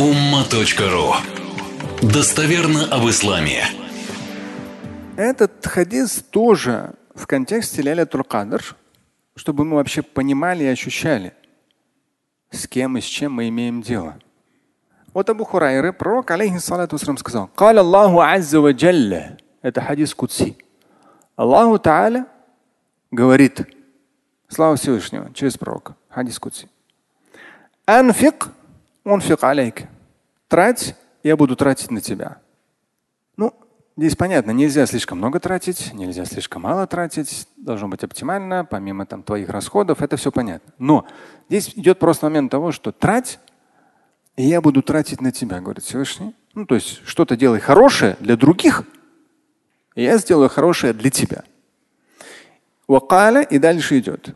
umma.ru Достоверно об исламе. Этот хадис тоже в контексте Ляля Кадр, чтобы мы вообще понимали и ощущали, с кем и с чем мы имеем дело. Вот Абу Хурайры, пророк, алейхиссалату сказал, «Кал Аллаху азза ва джалля». Это хадис Кудси. Аллаху Та'аля говорит, слава Всевышнего, через пророка, хадис Кудси. Анфик, унфик алейк. Трать, я буду тратить на тебя. Ну, здесь понятно, нельзя слишком много тратить, нельзя слишком мало тратить, должно быть оптимально, помимо там твоих расходов, это все понятно. Но здесь идет просто момент того, что трать, и я буду тратить на тебя, говорит Всевышний. Ну, то есть что-то делай хорошее для других, и я сделаю хорошее для тебя. Вакаля и дальше идет.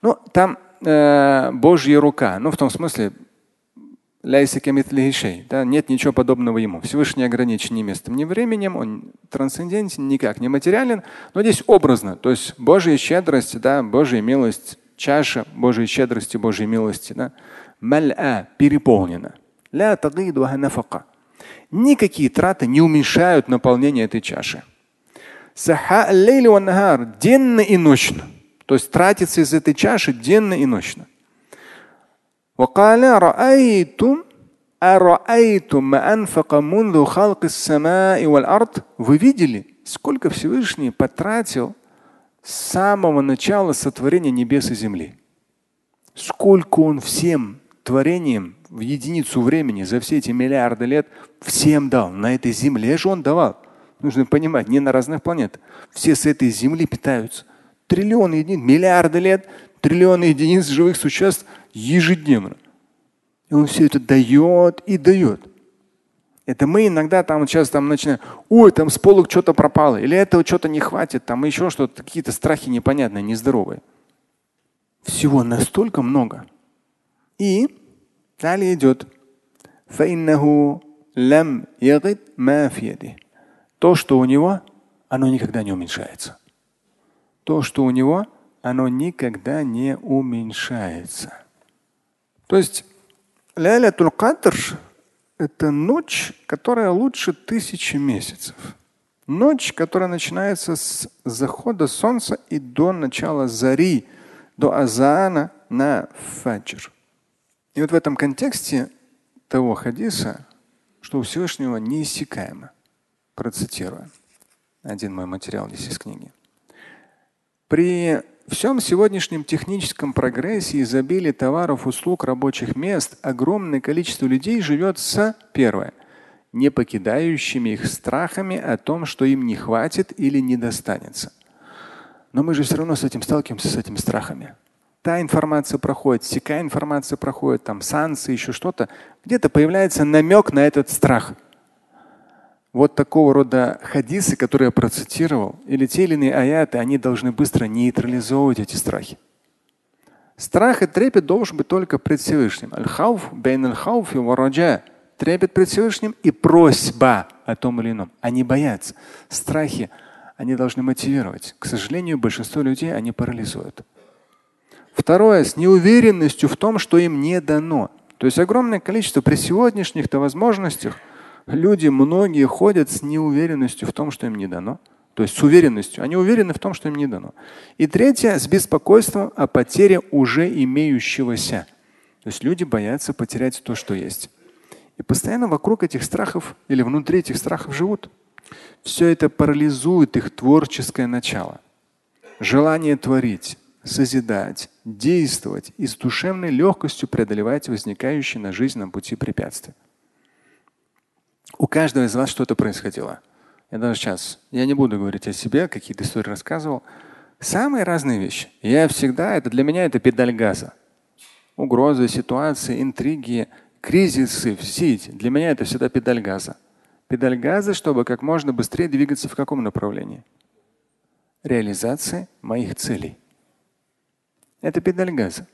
Ну, там э, Божья рука. Ну, в том смысле, да, нет ничего подобного ему. Всевышний ограничен ни местом, ни временем, он трансцендентен, никак не материален. Но здесь образно, то есть Божья щедрость, да, Божья милость, чаша Божьей щедрости, Божьей милости, да, маль'a переполнена. Никакие траты не уменьшают наполнение этой чаши. Денно и ночно. То есть тратится из этой чаши денно и ночно. وقال رأيتم أرأيتم ما أنفق منذ خلق السماء والأرض Вы видели, сколько Всевышний потратил с самого начала сотворения небес и земли? Сколько он всем творением в единицу времени за все эти миллиарды лет всем дал. На этой земле же он давал. Нужно понимать, не на разных планетах. Все с этой земли питаются. Триллионы единиц, миллиарды лет, триллионы единиц живых существ ежедневно. И он все это дает и дает. Это мы иногда там сейчас там начинаем, ой, там с полок что-то пропало, или этого что-то не хватит, там еще что-то, какие-то страхи непонятные, нездоровые. Всего настолько много. И далее идет. То, что у него, оно никогда не уменьшается. То, что у него, оно никогда не уменьшается. То есть Лялятуль Кадр – это ночь, которая лучше тысячи месяцев. Ночь, которая начинается с захода солнца и до начала зари, до азана на фаджр. И вот в этом контексте того хадиса, что у Всевышнего неиссякаемо, процитирую один мой материал здесь из книги. При всем сегодняшнем техническом прогрессе, изобилии товаров, услуг, рабочих мест, огромное количество людей живет с, первое, не покидающими их страхами о том, что им не хватит или не достанется. Но мы же все равно с этим сталкиваемся, с этими страхами та информация проходит, сякая информация проходит, там санкции, еще что-то, где-то появляется намек на этот страх. Вот такого рода хадисы, которые я процитировал, или те или иные аяты, они должны быстро нейтрализовывать эти страхи. Страх и трепет должен быть только пред Всевышним. Аль-хауф бейн аль-хауфи вараджа. Трепет пред Всевышним и просьба о том или ином. Они боятся. Страхи, они должны мотивировать. К сожалению, большинство людей, они парализуют. Второе, с неуверенностью в том, что им не дано. То есть огромное количество при сегодняшних-то возможностях люди, многие ходят с неуверенностью в том, что им не дано. То есть с уверенностью. Они уверены в том, что им не дано. И третье, с беспокойством о потере уже имеющегося. То есть люди боятся потерять то, что есть. И постоянно вокруг этих страхов или внутри этих страхов живут. Все это парализует их творческое начало. Желание творить, созидать, действовать и с душевной легкостью преодолевать возникающие на жизненном пути препятствия. У каждого из вас что-то происходило. Я даже сейчас, я не буду говорить о себе, какие-то истории рассказывал. Самые разные вещи. Я всегда, это для меня это педаль газа. Угрозы, ситуации, интриги, кризисы, все эти. Для меня это всегда педаль газа. Педаль газа, чтобы как можно быстрее двигаться в каком направлении? Реализация моих целей. Это педаль газа.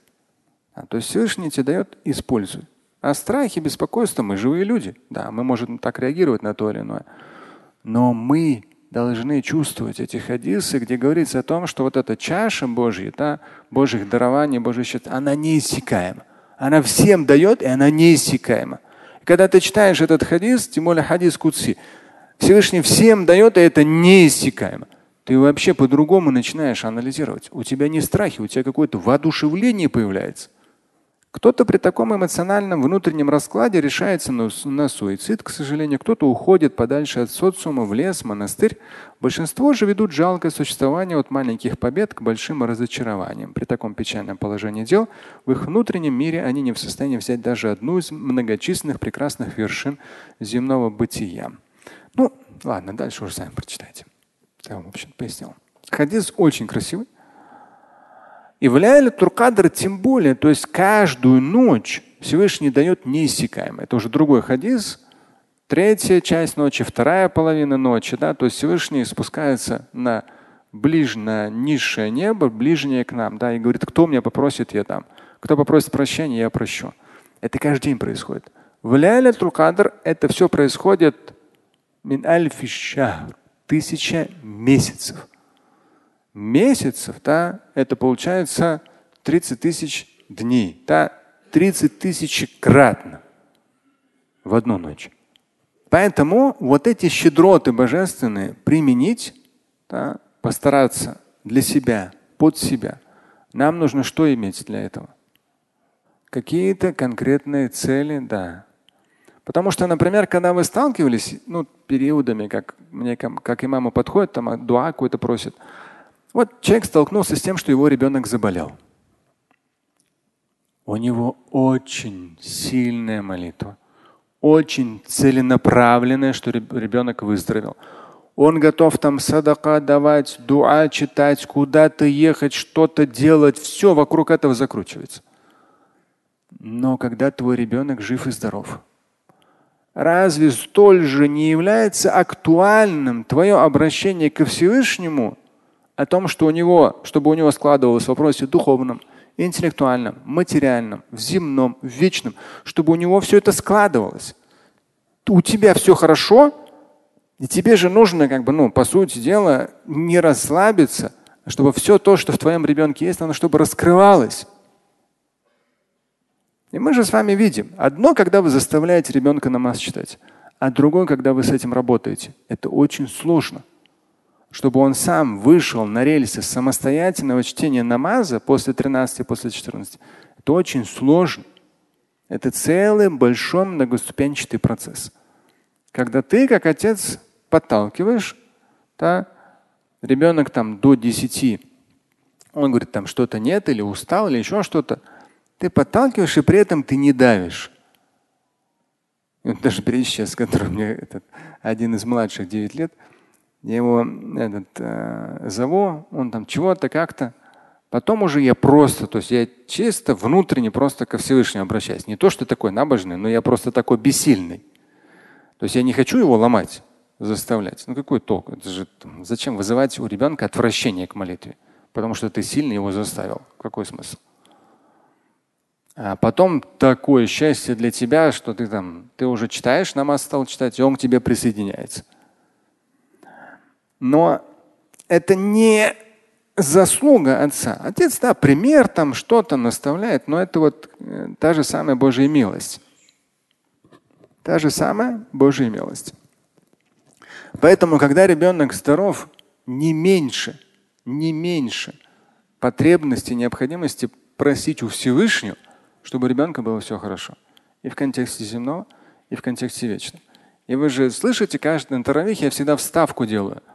А, то есть Всевышний тебе дает, используй. А страхи, беспокойство, мы живые люди. Да, мы можем так реагировать на то или иное. Но мы должны чувствовать эти хадисы, где говорится о том, что вот эта чаша Божья, да, Божьих дарований, Божьих счет, она неиссякаема. Она всем дает, и она неиссякаема. Когда ты читаешь этот хадис, тем более хадис Куци, Всевышний всем дает, и это неиссякаемо. Ты вообще по-другому начинаешь анализировать. У тебя не страхи, у тебя какое-то воодушевление появляется. Кто-то при таком эмоциональном внутреннем раскладе решается на, на суицид, к сожалению. Кто-то уходит подальше от социума, в лес, монастырь. Большинство же ведут жалкое существование от маленьких побед к большим разочарованиям. При таком печальном положении дел в их внутреннем мире они не в состоянии взять даже одну из многочисленных прекрасных вершин земного бытия. Ну, ладно, дальше уже сами прочитайте. Я вам, в общем, пояснил. Хадис очень красивый. И в Ляйле Туркадр тем более, то есть каждую ночь Всевышний дает неиссякаемо. Это уже другой хадис. Третья часть ночи, вторая половина ночи, да, то есть Всевышний спускается на ближнее, низшее небо, ближнее к нам, да, и говорит, кто меня попросит, я дам. Кто попросит прощения, я прощу. Это каждый день происходит. В Ляйле Туркадр это все происходит мин тысяча месяцев месяцев, да, это получается 30 тысяч дней, да, 30 тысяч кратно в одну ночь. Поэтому вот эти щедроты божественные применить, да, постараться для себя, под себя. Нам нужно что иметь для этого? Какие-то конкретные цели, да. Потому что, например, когда вы сталкивались, ну, периодами, как мне как имаму подходит, там дуа какой-то просит, вот человек столкнулся с тем, что его ребенок заболел. У него очень сильная молитва, очень целенаправленная, что ребенок выздоровел. Он готов там садака давать, дуа читать, куда-то ехать, что-то делать. Все вокруг этого закручивается. Но когда твой ребенок жив и здоров, разве столь же не является актуальным твое обращение ко Всевышнему о том, что у него, чтобы у него складывалось в вопросе духовном, интеллектуальном, материальном, в земном, в вечном, чтобы у него все это складывалось. У тебя все хорошо, и тебе же нужно, как бы, ну, по сути дела, не расслабиться, чтобы все то, что в твоем ребенке есть, оно чтобы раскрывалось. И мы же с вами видим, одно, когда вы заставляете ребенка намаз читать, а другое, когда вы с этим работаете. Это очень сложно чтобы он сам вышел на рельсы самостоятельного чтения намаза после 13, после 14, это очень сложно. Это целый большой многоступенчатый процесс. Когда ты, как отец, подталкиваешь, да, ребенок там до 10, он говорит, там что-то нет, или устал, или еще что-то, ты подталкиваешь, и при этом ты не давишь. И вот даже перед с которым мне этот, один из младших 9 лет, его этот, э, зову, он там чего-то как-то. Потом уже я просто, то есть я чисто внутренне просто ко Всевышнему обращаюсь. Не то, что такой набожный, но я просто такой бессильный. То есть я не хочу его ломать, заставлять. Ну какой толк? Это же там, зачем вызывать у ребенка отвращение к молитве? Потому что ты сильно его заставил. Какой смысл? А потом такое счастье для тебя, что ты там, ты уже читаешь, намаз стал читать, и он к тебе присоединяется. Но это не заслуга отца. Отец, да, пример там что-то наставляет, но это вот э, та же самая Божья милость. Та же самая Божья милость. Поэтому, когда ребенок здоров, не меньше, не меньше потребности, необходимости просить у Всевышнего, чтобы у ребенка было все хорошо. И в контексте земного, и в контексте вечного. И вы же слышите, каждый на таравих я всегда вставку делаю –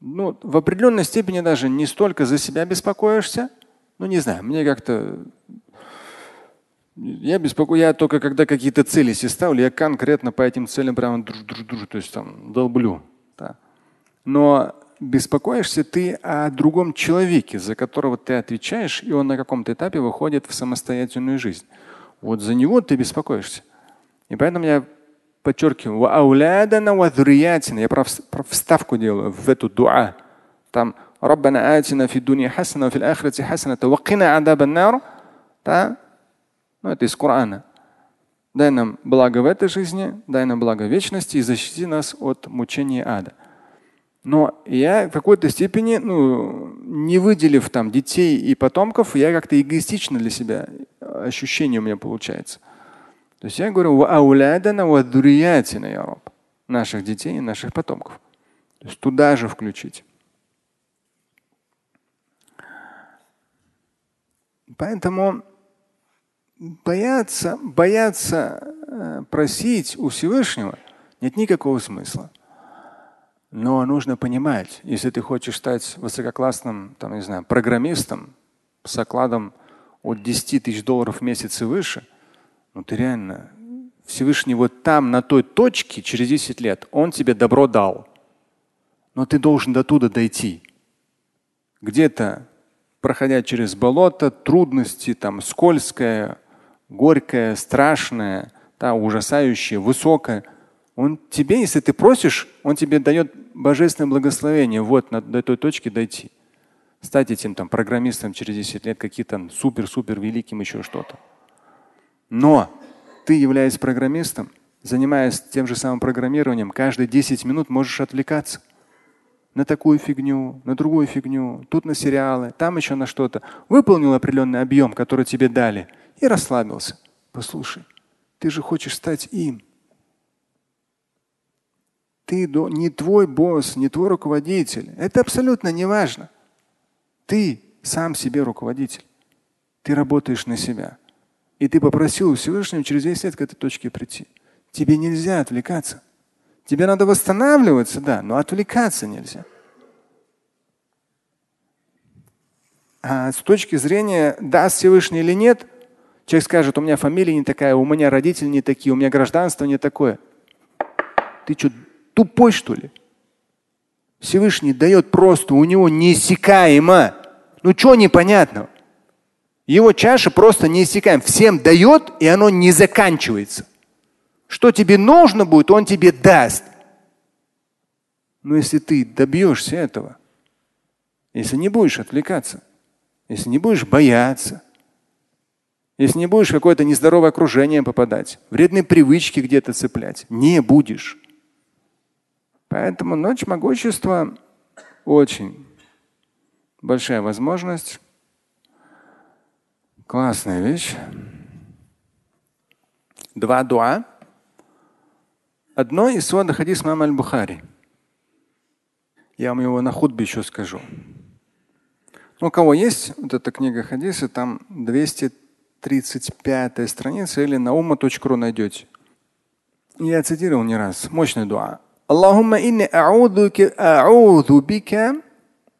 ну, в определенной степени даже не столько за себя беспокоишься, ну не знаю, мне как-то я беспокоюсь, я только когда какие-то цели себе ставлю, я конкретно по этим целям прямо друж, друж, друж, то есть там долблю. Да. Но беспокоишься ты о другом человеке, за которого ты отвечаешь, и он на каком-то этапе выходит в самостоятельную жизнь. Вот за него ты беспокоишься. И поэтому я подчеркиваю, аулядана ва Я про, про вставку делаю в эту дуа. Там ربنا آتنا في الدنيا حسنة وفي الآخرة حسنة وقنا عذاب النار. Да? Ну, это из Корана. Дай нам благо в этой жизни, дай нам благо в вечности и защити нас от мучения ада. Но я в какой-то степени, ну, не выделив там детей и потомков, я как-то эгоистично для себя ощущение у меня получается. То есть я говорю, ва я. Наших детей и наших потомков. То есть туда же включить. Поэтому бояться, бояться э, просить у Всевышнего нет никакого смысла. Но нужно понимать, если ты хочешь стать высококлассным, там, не знаю, программистом с окладом от 10 тысяч долларов в месяц и выше, ну ты реально Всевышний вот там, на той точке, через 10 лет, он тебе добро дал. Но ты должен до туда дойти. Где-то, проходя через болото, трудности, там, скользкое, горькое, страшное, да, ужасающее, высокое – он тебе, если ты просишь, он тебе дает божественное благословение вот на, до той точки дойти. Стать этим там программистом через 10 лет, какие-то супер-супер великим еще что-то. Но ты, являясь программистом, занимаясь тем же самым программированием, каждые 10 минут можешь отвлекаться на такую фигню, на другую фигню, тут на сериалы, там еще на что-то. Выполнил определенный объем, который тебе дали, и расслабился. Послушай, ты же хочешь стать им. Ты не твой босс, не твой руководитель. Это абсолютно не важно. Ты сам себе руководитель. Ты работаешь на себя. И ты попросил у Всевышнего через весь лет к этой точке прийти. Тебе нельзя отвлекаться. Тебе надо восстанавливаться, да, но отвлекаться нельзя. А с точки зрения, даст Всевышний или нет, человек скажет, у меня фамилия не такая, у меня родители не такие, у меня гражданство не такое. Ты что, Тупой, что ли? Всевышний дает просто, у него неиссякаемо. Ну что непонятного? Его чаша просто неиссякаема. Всем дает, и оно не заканчивается. Что тебе нужно будет, он тебе даст. Но если ты добьешься этого, если не будешь отвлекаться, если не будешь бояться, если не будешь в какое-то нездоровое окружение попадать, вредные привычки где-то цеплять, не будешь. Поэтому ночь могущества очень большая возможность. Классная вещь. Два дуа. Одно из свода хадис мама аль-Бухари. Я вам его на худбе еще скажу. Ну, у кого есть вот эта книга хадиса, там 235 страница или на ума.ру найдете. Я цитировал не раз. Мощный дуа. اللهم إني أعوذ أعوذ بك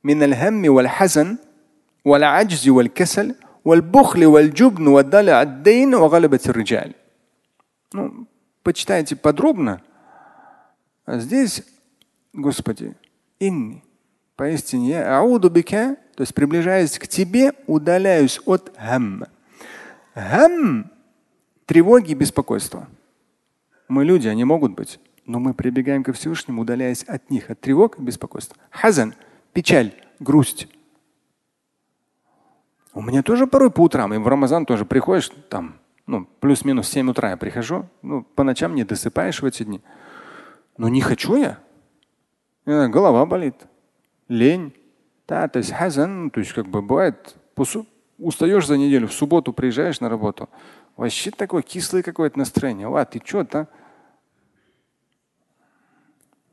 من الهم والحزن والعجز والكسل والبخل والجبن والدلع الدين وغلبة الرجال. Ну, почитайте подробно. А здесь, Господи, инни, поистине я ауду бика, то есть приближаясь к Тебе, удаляюсь от хам. Хам – тревоги и беспокойства. Мы люди, они могут быть. Но мы прибегаем ко Всевышнему, удаляясь от них, от тревог и беспокойства. Хазан – печаль, грусть. У меня тоже порой по утрам, и в Рамазан тоже приходишь, там, ну, плюс-минус 7 утра я прихожу, ну, по ночам не досыпаешь в эти дни. Но не хочу я. Голова болит, лень. Да, то есть хазан, ну, то есть как бы бывает, устаешь за неделю, в субботу приезжаешь на работу, вообще такое кислое какое-то настроение. А ты что-то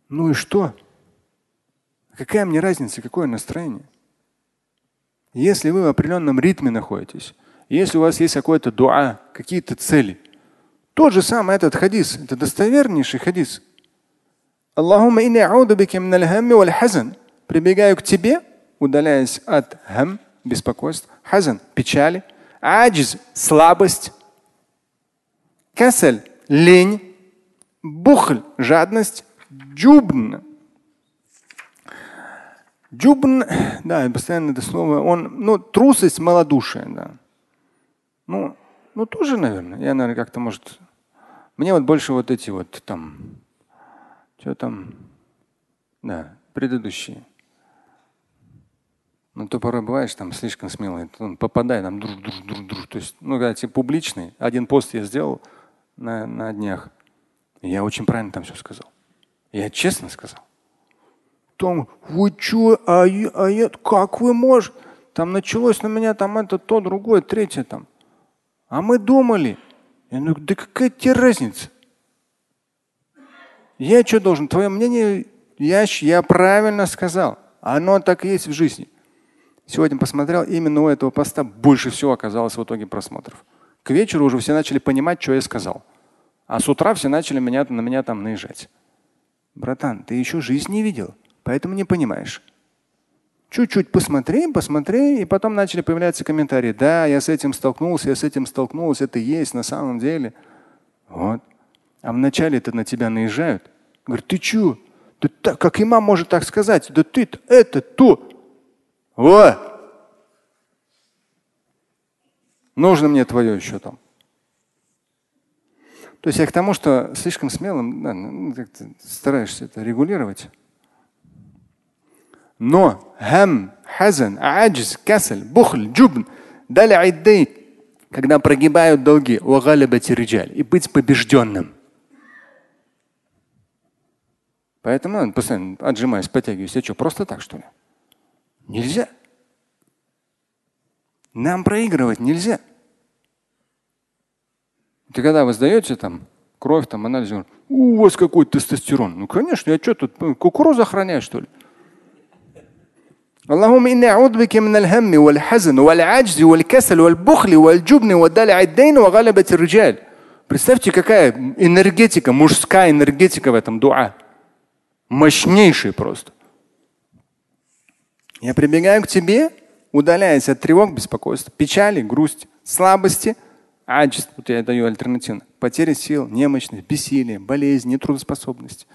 ну и что? Какая мне разница, какое настроение? Если вы в определенном ритме находитесь, если у вас есть какое-то дуа, какие-то цели, тот же самый этот хадис, это достовернейший хадис. Аллахумма инни бика валь хазан. Прибегаю к тебе, удаляясь от хам, беспокойств, хазан, печали, аджиз, слабость, касаль, лень, бухль, жадность, Джубн. Джубн, да, постоянно это слово, он, ну, трусость, малодушие, да. Ну, ну тоже, наверное. Я, наверное, как-то, может, мне вот больше вот эти вот там, что там, да, предыдущие. Ну, то порой бываешь там слишком смелый, он попадает там друж, друж, друж, друж. То есть, ну, когда типа публичный, один пост я сделал, на, на днях. Я очень правильно там все сказал. Я честно сказал. Том, вы что, а, а я, как вы можете? Там началось на меня там это, то, другое, третье там. А мы думали. Я говорю, да какая тебе разница? Я что должен? Твое мнение, я, я правильно сказал. Оно так и есть в жизни. Сегодня посмотрел, именно у этого поста больше всего оказалось в итоге просмотров. К вечеру уже все начали понимать, что я сказал. А с утра все начали меня, на меня там наезжать. Братан, ты еще жизнь не видел, поэтому не понимаешь. Чуть-чуть посмотри, посмотри, и потом начали появляться комментарии. Да, я с этим столкнулся, я с этим столкнулся, это есть на самом деле. Вот. А вначале это на тебя наезжают. Говорят, ты что? Да так, как имам может так сказать? Да ты это то. Вот. Нужно мне твое еще там. То есть я к тому, что слишком смелым да, ну, стараешься это регулировать. Но хам, хазан, аджз, касель, бухль, джубн, дали айдей, когда прогибают долги, и быть побежденным. Поэтому ну, постоянно отжимаюсь, подтягиваюсь. Я что, просто так, что ли? Нельзя. Нам проигрывать нельзя. Ты когда вы сдаете там кровь, там анализ, у вас какой тестостерон. Ну, конечно, я что тут, кукурузу охраняю, что ли? اللهم إني أعوذ بك من الهم والحزن والعجز والكسل والبخل والجبن ودلع الدين وغلبة الرجال. Представьте, какая энергетика, мужская энергетика в этом дуа. Мощнейший просто. Я прибегаю к тебе, удаляясь от тревог, беспокойства, печали, грусти, слабости, аджист, вот я даю альтернативно, потери сил, немощность, бессилие, болезнь, нетрудоспособность.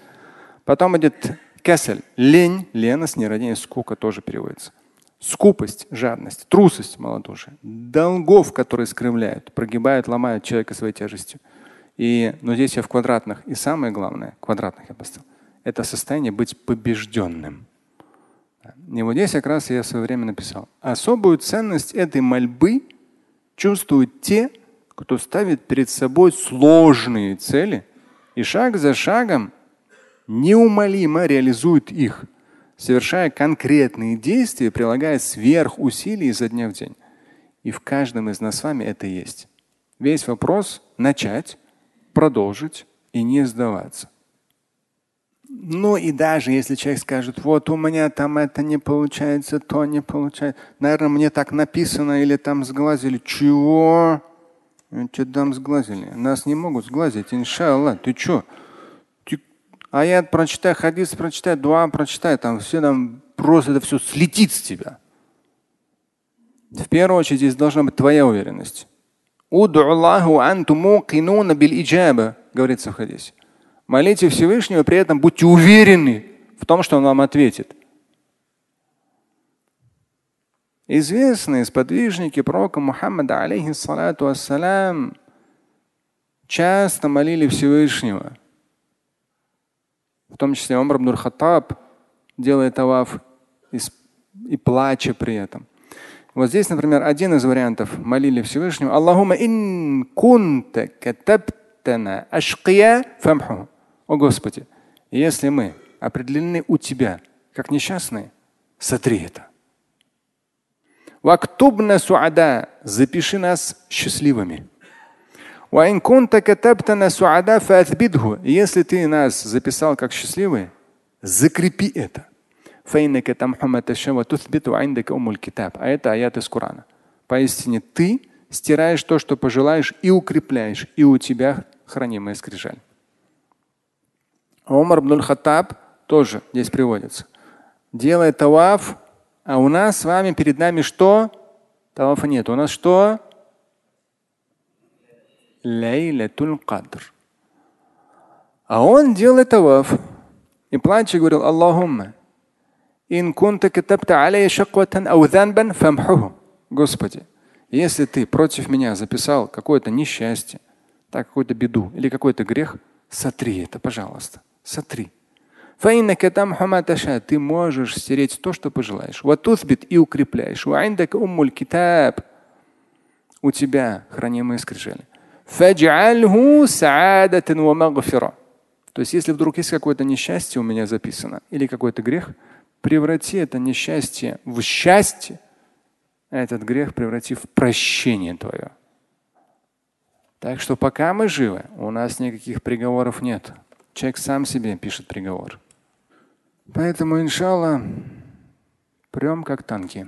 Потом идет кесель, лень, леность, нерадение, скука тоже переводится. Скупость, жадность, трусость, малодушие, долгов, которые скрывляют, прогибают, ломают человека своей тяжестью. И, но здесь я в квадратных. И самое главное, квадратных я поставил, это состояние быть побежденным. И вот здесь как раз я в свое время написал. Особую ценность этой мольбы чувствуют те, кто ставит перед собой сложные цели и шаг за шагом неумолимо реализует их, совершая конкретные действия, прилагая сверхусилий изо дня в день. И в каждом из нас с вами это есть. Весь вопрос начать, продолжить и не сдаваться. Ну и даже если человек скажет, вот у меня там это не получается, то не получается, наверное, мне так написано или там сглазили. Чего? Что там сглазили? Нас не могут сглазить, иншаллах. Ты что? Аят прочитай, хадис прочитай, дуа прочитай, там все там просто это все слетит с тебя. В первую очередь здесь должна быть твоя уверенность. Говорится в хадисе. Молите Всевышнего, при этом будьте уверены в том, что Он вам ответит. Известные сподвижники пророка Мухаммада, алейхиссалату ассалям, часто молили Всевышнего. В том числе Умар ибн Хаттаб делает таваф и, и плача при этом. Вот здесь, например, один из вариантов молили Всевышнего. Аллахума ин кунта катабтана ашкия фамху. О Господи, если мы определены у Тебя как несчастные, сотри это. Вактубна суада, запиши нас счастливыми. Если ты нас записал как счастливые, закрепи это. А это аят из Корана. Поистине ты стираешь то, что пожелаешь, и укрепляешь, и у тебя хранимая скрижаль. Умар ибн Хаттаб тоже здесь приводится. Делает таваф, а у нас с вами перед нами что? Тавафа нет. У нас что? Лейлатуль Кадр. А он делает таваф и плачет говорил, Аллахумма, ин кунта катабта алейя шакватан ау дhanбан фамхуху. Господи, если ты против меня записал какое-то несчастье, так, какую-то беду или какой-то грех, сотри это, пожалуйста. Сотри. Ты можешь стереть то, что пожелаешь. И укрепляешь. У тебя хранимые скрижали. Фаджальху саадатан ва магфира. То есть, если вдруг есть какое-то несчастье у меня записано или какой-то грех, преврати это несчастье в счастье, а этот грех преврати в прощение твое. Так что пока мы живы, у нас никаких приговоров нет. Человек сам себе пишет приговор. Поэтому, иншалла, прям как танки.